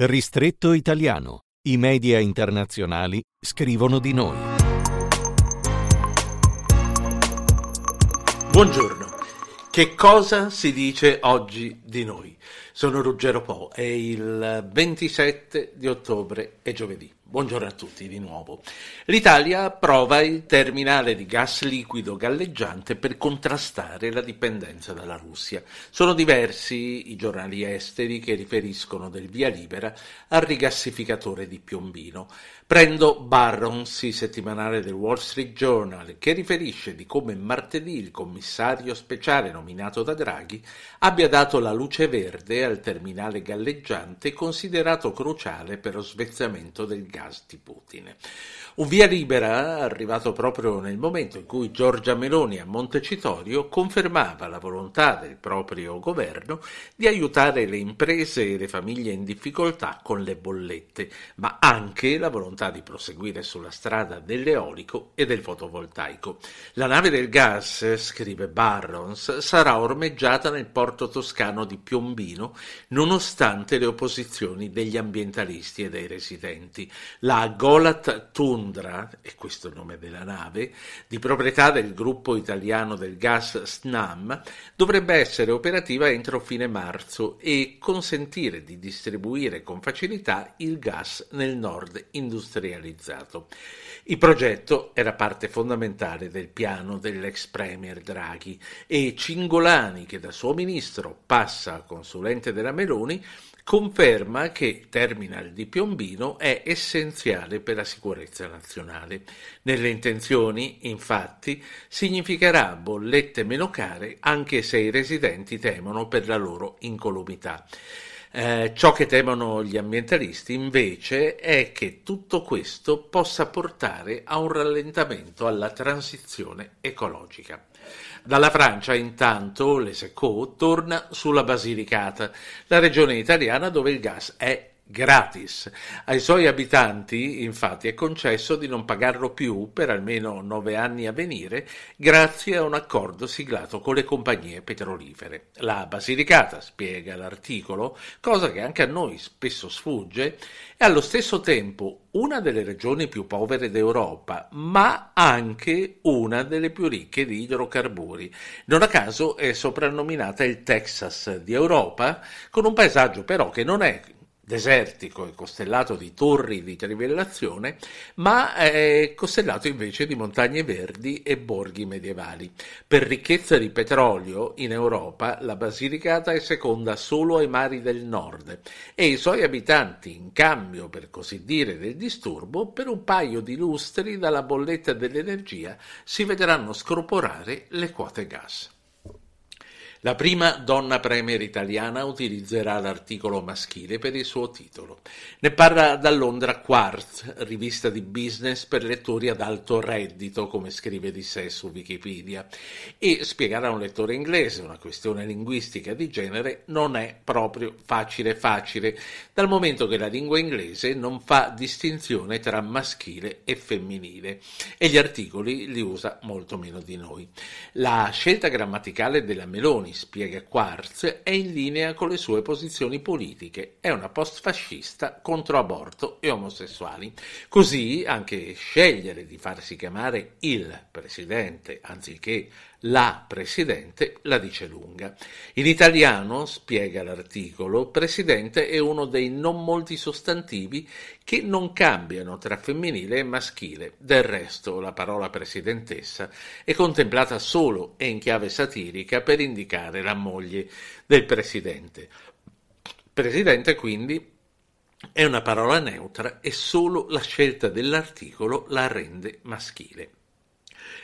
Ristretto italiano. I media internazionali scrivono di noi. Buongiorno. Che cosa si dice oggi di noi? Sono Ruggero Po, è il 27 di ottobre, è giovedì. Buongiorno a tutti di nuovo. L'Italia approva il terminale di gas liquido galleggiante per contrastare la dipendenza dalla Russia. Sono diversi i giornali esteri che riferiscono del via libera al rigassificatore di Piombino. Prendo Barrons, il settimanale del Wall Street Journal, che riferisce di come martedì il commissario speciale nominato da Draghi abbia dato la luce verde al terminale galleggiante considerato cruciale per lo svezzamento del gas di Putin. Un via libera arrivato proprio nel momento in cui Giorgia Meloni a Montecitorio confermava la volontà del proprio governo di aiutare le imprese e le famiglie in difficoltà con le bollette, ma anche la volontà di proseguire sulla strada dell'eolico e del fotovoltaico. La nave del gas, scrive Barrons, sarà ormeggiata nel porto toscano di Piombino nonostante le opposizioni degli ambientalisti e dei residenti. La Golat Tun Londra, e questo è il nome della nave, di proprietà del gruppo italiano del gas SNAM, dovrebbe essere operativa entro fine marzo e consentire di distribuire con facilità il gas nel nord industrializzato. Il progetto era parte fondamentale del piano dell'ex premier Draghi e Cingolani, che da suo ministro passa a consulente della Meloni, conferma che Terminal di Piombino è essenziale per la sicurezza nazionale. Nelle intenzioni, infatti, significherà bollette meno care anche se i residenti temono per la loro incolumità. Eh, ciò che temono gli ambientalisti invece è che tutto questo possa portare a un rallentamento alla transizione ecologica. Dalla Francia, intanto, l'Eseco torna sulla Basilicata, la regione italiana dove il gas è gratis. Ai suoi abitanti, infatti, è concesso di non pagarlo più per almeno nove anni a venire, grazie a un accordo siglato con le compagnie petrolifere. La Basilicata, spiega l'articolo, cosa che anche a noi spesso sfugge, è allo stesso tempo una delle regioni più povere d'Europa, ma anche una delle più ricche di idrocarburi. Non a caso è soprannominata il Texas di Europa, con un paesaggio però che non è desertico e costellato di torri di trivellazione, ma è costellato invece di montagne verdi e borghi medievali. Per ricchezza di petrolio in Europa la Basilicata è seconda solo ai mari del nord e i suoi abitanti, in cambio per così dire del disturbo, per un paio di lustri dalla bolletta dell'energia si vedranno scorporare le quote gas. La prima donna premier italiana utilizzerà l'articolo maschile per il suo titolo. Ne parla da Londra Quartz, rivista di business per lettori ad alto reddito, come scrive di sé su Wikipedia, e spiegare a un lettore inglese una questione linguistica di genere non è proprio facile facile, dal momento che la lingua inglese non fa distinzione tra maschile e femminile e gli articoli li usa molto meno di noi. La scelta grammaticale della Meloni Berlusconi, spiega Quartz, è in linea con le sue posizioni politiche. È una post-fascista contro aborto e omosessuali. Così anche scegliere di farsi chiamare il presidente anziché la presidente la dice lunga. In italiano, spiega l'articolo, presidente è uno dei non molti sostantivi che non cambiano tra femminile e maschile. Del resto, la parola presidentessa è contemplata solo e in chiave satirica per indicare la moglie del presidente. Presidente, quindi, è una parola neutra e solo la scelta dell'articolo la rende maschile.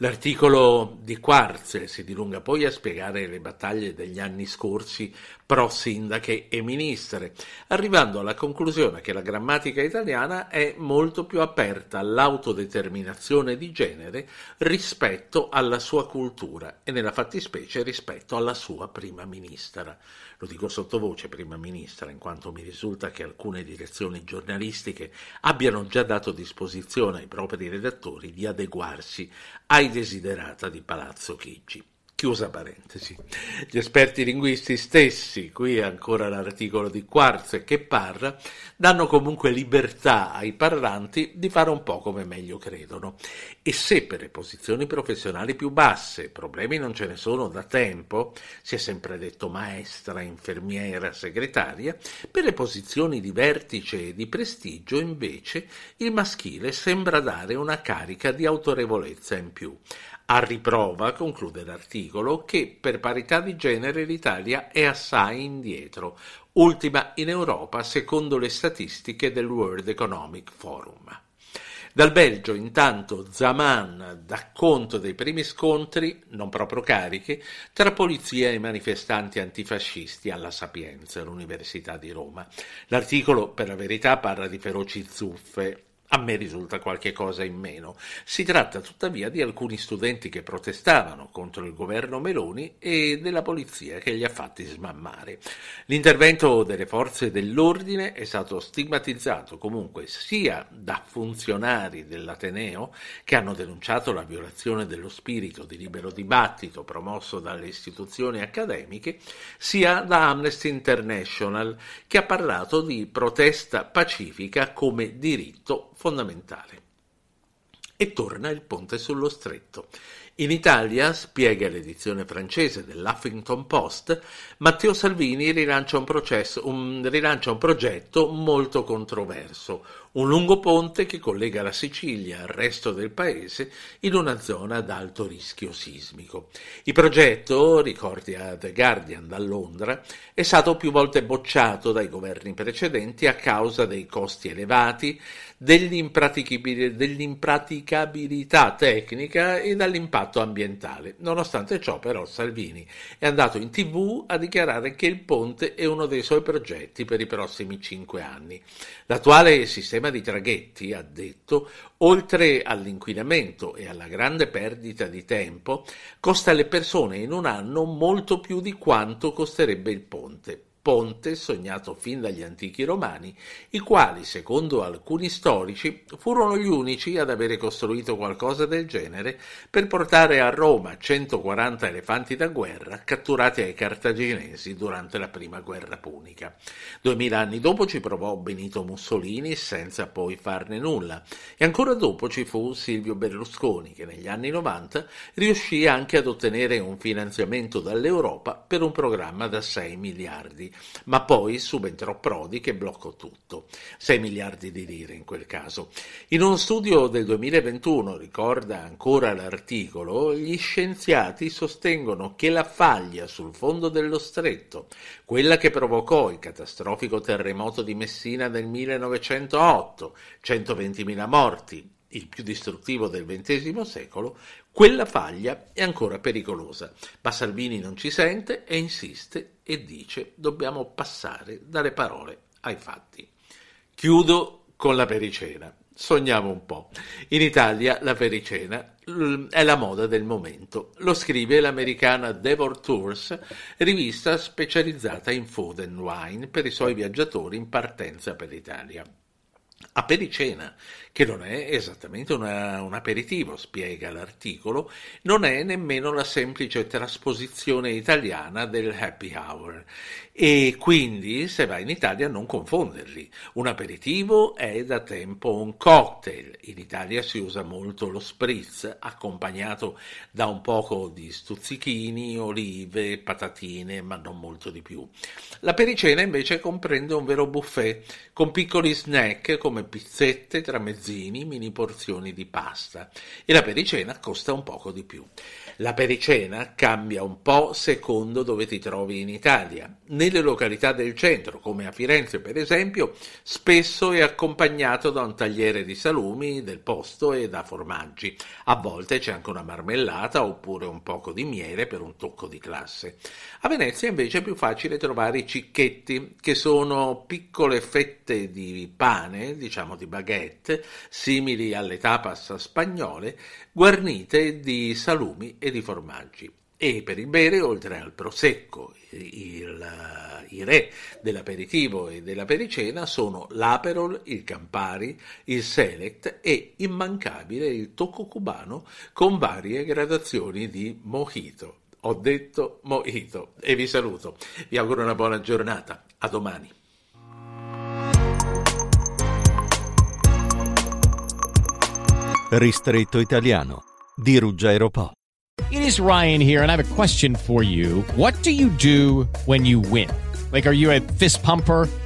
L'articolo di Quarz si dilunga poi a spiegare le battaglie degli anni scorsi pro sindache e ministre, arrivando alla conclusione che la grammatica italiana è molto più aperta all'autodeterminazione di genere rispetto alla sua cultura e nella fattispecie rispetto alla sua prima ministra. Lo dico sottovoce, prima ministra, in quanto mi risulta che alcune direzioni giornalistiche abbiano già dato disposizione ai propri redattori di adeguarsi ai desiderata di Palazzo Chigi. Chiusa parentesi. Gli esperti linguisti stessi, qui ancora l'articolo di Quarz che parla, danno comunque libertà ai parlanti di fare un po' come meglio credono. E se per le posizioni professionali più basse problemi non ce ne sono da tempo, si è sempre detto maestra, infermiera, segretaria, per le posizioni di vertice e di prestigio invece il maschile sembra dare una carica di autorevolezza in più a riprova, conclude l'articolo, che per parità di genere l'Italia è assai indietro, ultima in Europa secondo le statistiche del World Economic Forum. Dal Belgio, intanto, Zaman dà conto dei primi scontri, non proprio carichi, tra polizia e manifestanti antifascisti alla Sapienza, l'Università di Roma. L'articolo, per la verità, parla di feroci zuffe a me risulta qualche cosa in meno. Si tratta tuttavia di alcuni studenti che protestavano contro il governo Meloni e della polizia che li ha fatti smammare. L'intervento delle forze dell'ordine è stato stigmatizzato comunque sia da funzionari dell'Ateneo che hanno denunciato la violazione dello spirito di libero dibattito promosso dalle istituzioni accademiche, sia da Amnesty International che ha parlato di protesta pacifica come diritto fondamentale. E torna il ponte sullo stretto. In Italia, spiega l'edizione francese dell'Huffington Post, Matteo Salvini rilancia un, processo, un, rilancia un progetto molto controverso, un lungo ponte che collega la Sicilia al resto del paese in una zona ad alto rischio sismico. Il progetto, ricordi a The Guardian da Londra, è stato più volte bocciato dai governi precedenti a causa dei costi elevati, dell'impraticabilità tecnica e dall'impatto ambientale. Nonostante ciò, però, Salvini è andato in tv a dichiarare che il ponte è uno dei suoi progetti per i prossimi cinque anni. L'attuale sistema di traghetti, ha detto, oltre all'inquinamento e alla grande perdita di tempo, costa alle persone in un anno molto più di quanto costerebbe il ponte ponte sognato fin dagli antichi romani, i quali, secondo alcuni storici, furono gli unici ad avere costruito qualcosa del genere per portare a Roma 140 elefanti da guerra catturati ai cartaginesi durante la prima guerra punica. Duemila anni dopo ci provò Benito Mussolini senza poi farne nulla e ancora dopo ci fu Silvio Berlusconi che negli anni 90 riuscì anche ad ottenere un finanziamento dall'Europa per un programma da 6 miliardi ma poi subentrò Prodi che bloccò tutto. 6 miliardi di lire in quel caso. In uno studio del 2021, ricorda ancora l'articolo, gli scienziati sostengono che la faglia sul fondo dello stretto, quella che provocò il catastrofico terremoto di Messina del 1908, 120.000 morti, il più distruttivo del XX secolo, quella faglia è ancora pericolosa, ma Salvini non ci sente e insiste e dice dobbiamo passare dalle parole ai fatti. Chiudo con la pericena. Sogniamo un po'. In Italia la pericena è la moda del momento. Lo scrive l'americana Devor Tours, rivista specializzata in food and wine per i suoi viaggiatori in partenza per l'Italia. A pericena, che non è esattamente una, un aperitivo, spiega l'articolo, non è nemmeno la semplice trasposizione italiana del happy hour e quindi se vai in Italia non confonderli. Un aperitivo è da tempo un cocktail, in Italia si usa molto lo spritz accompagnato da un poco di stuzzichini, olive, patatine, ma non molto di più. La pericena invece comprende un vero buffet con piccoli snack come pizzette, tramezzini, mini porzioni di pasta e la pericena costa un poco di più. La pericena cambia un po' secondo dove ti trovi in Italia. Nelle località del centro, come a Firenze per esempio, spesso è accompagnato da un tagliere di salumi del posto e da formaggi. A volte c'è anche una marmellata oppure un poco di miele per un tocco di classe. A Venezia invece è più facile trovare i cicchetti, che sono piccole fette di pane, diciamo di baguette, simili alle tapas spagnole, guarnite di salumi e di formaggi. E per il bere, oltre al prosecco, il, i re dell'aperitivo e della pericena sono l'Aperol, il Campari, il Select e immancabile il tocco cubano con varie gradazioni di mojito. Ho detto mojito e vi saluto. Vi auguro una buona giornata. A domani. Ristretto italiano di Ruggero Po. It is Ryan here and I have a question for you. What do you do when you win? Like are you a fist pumper?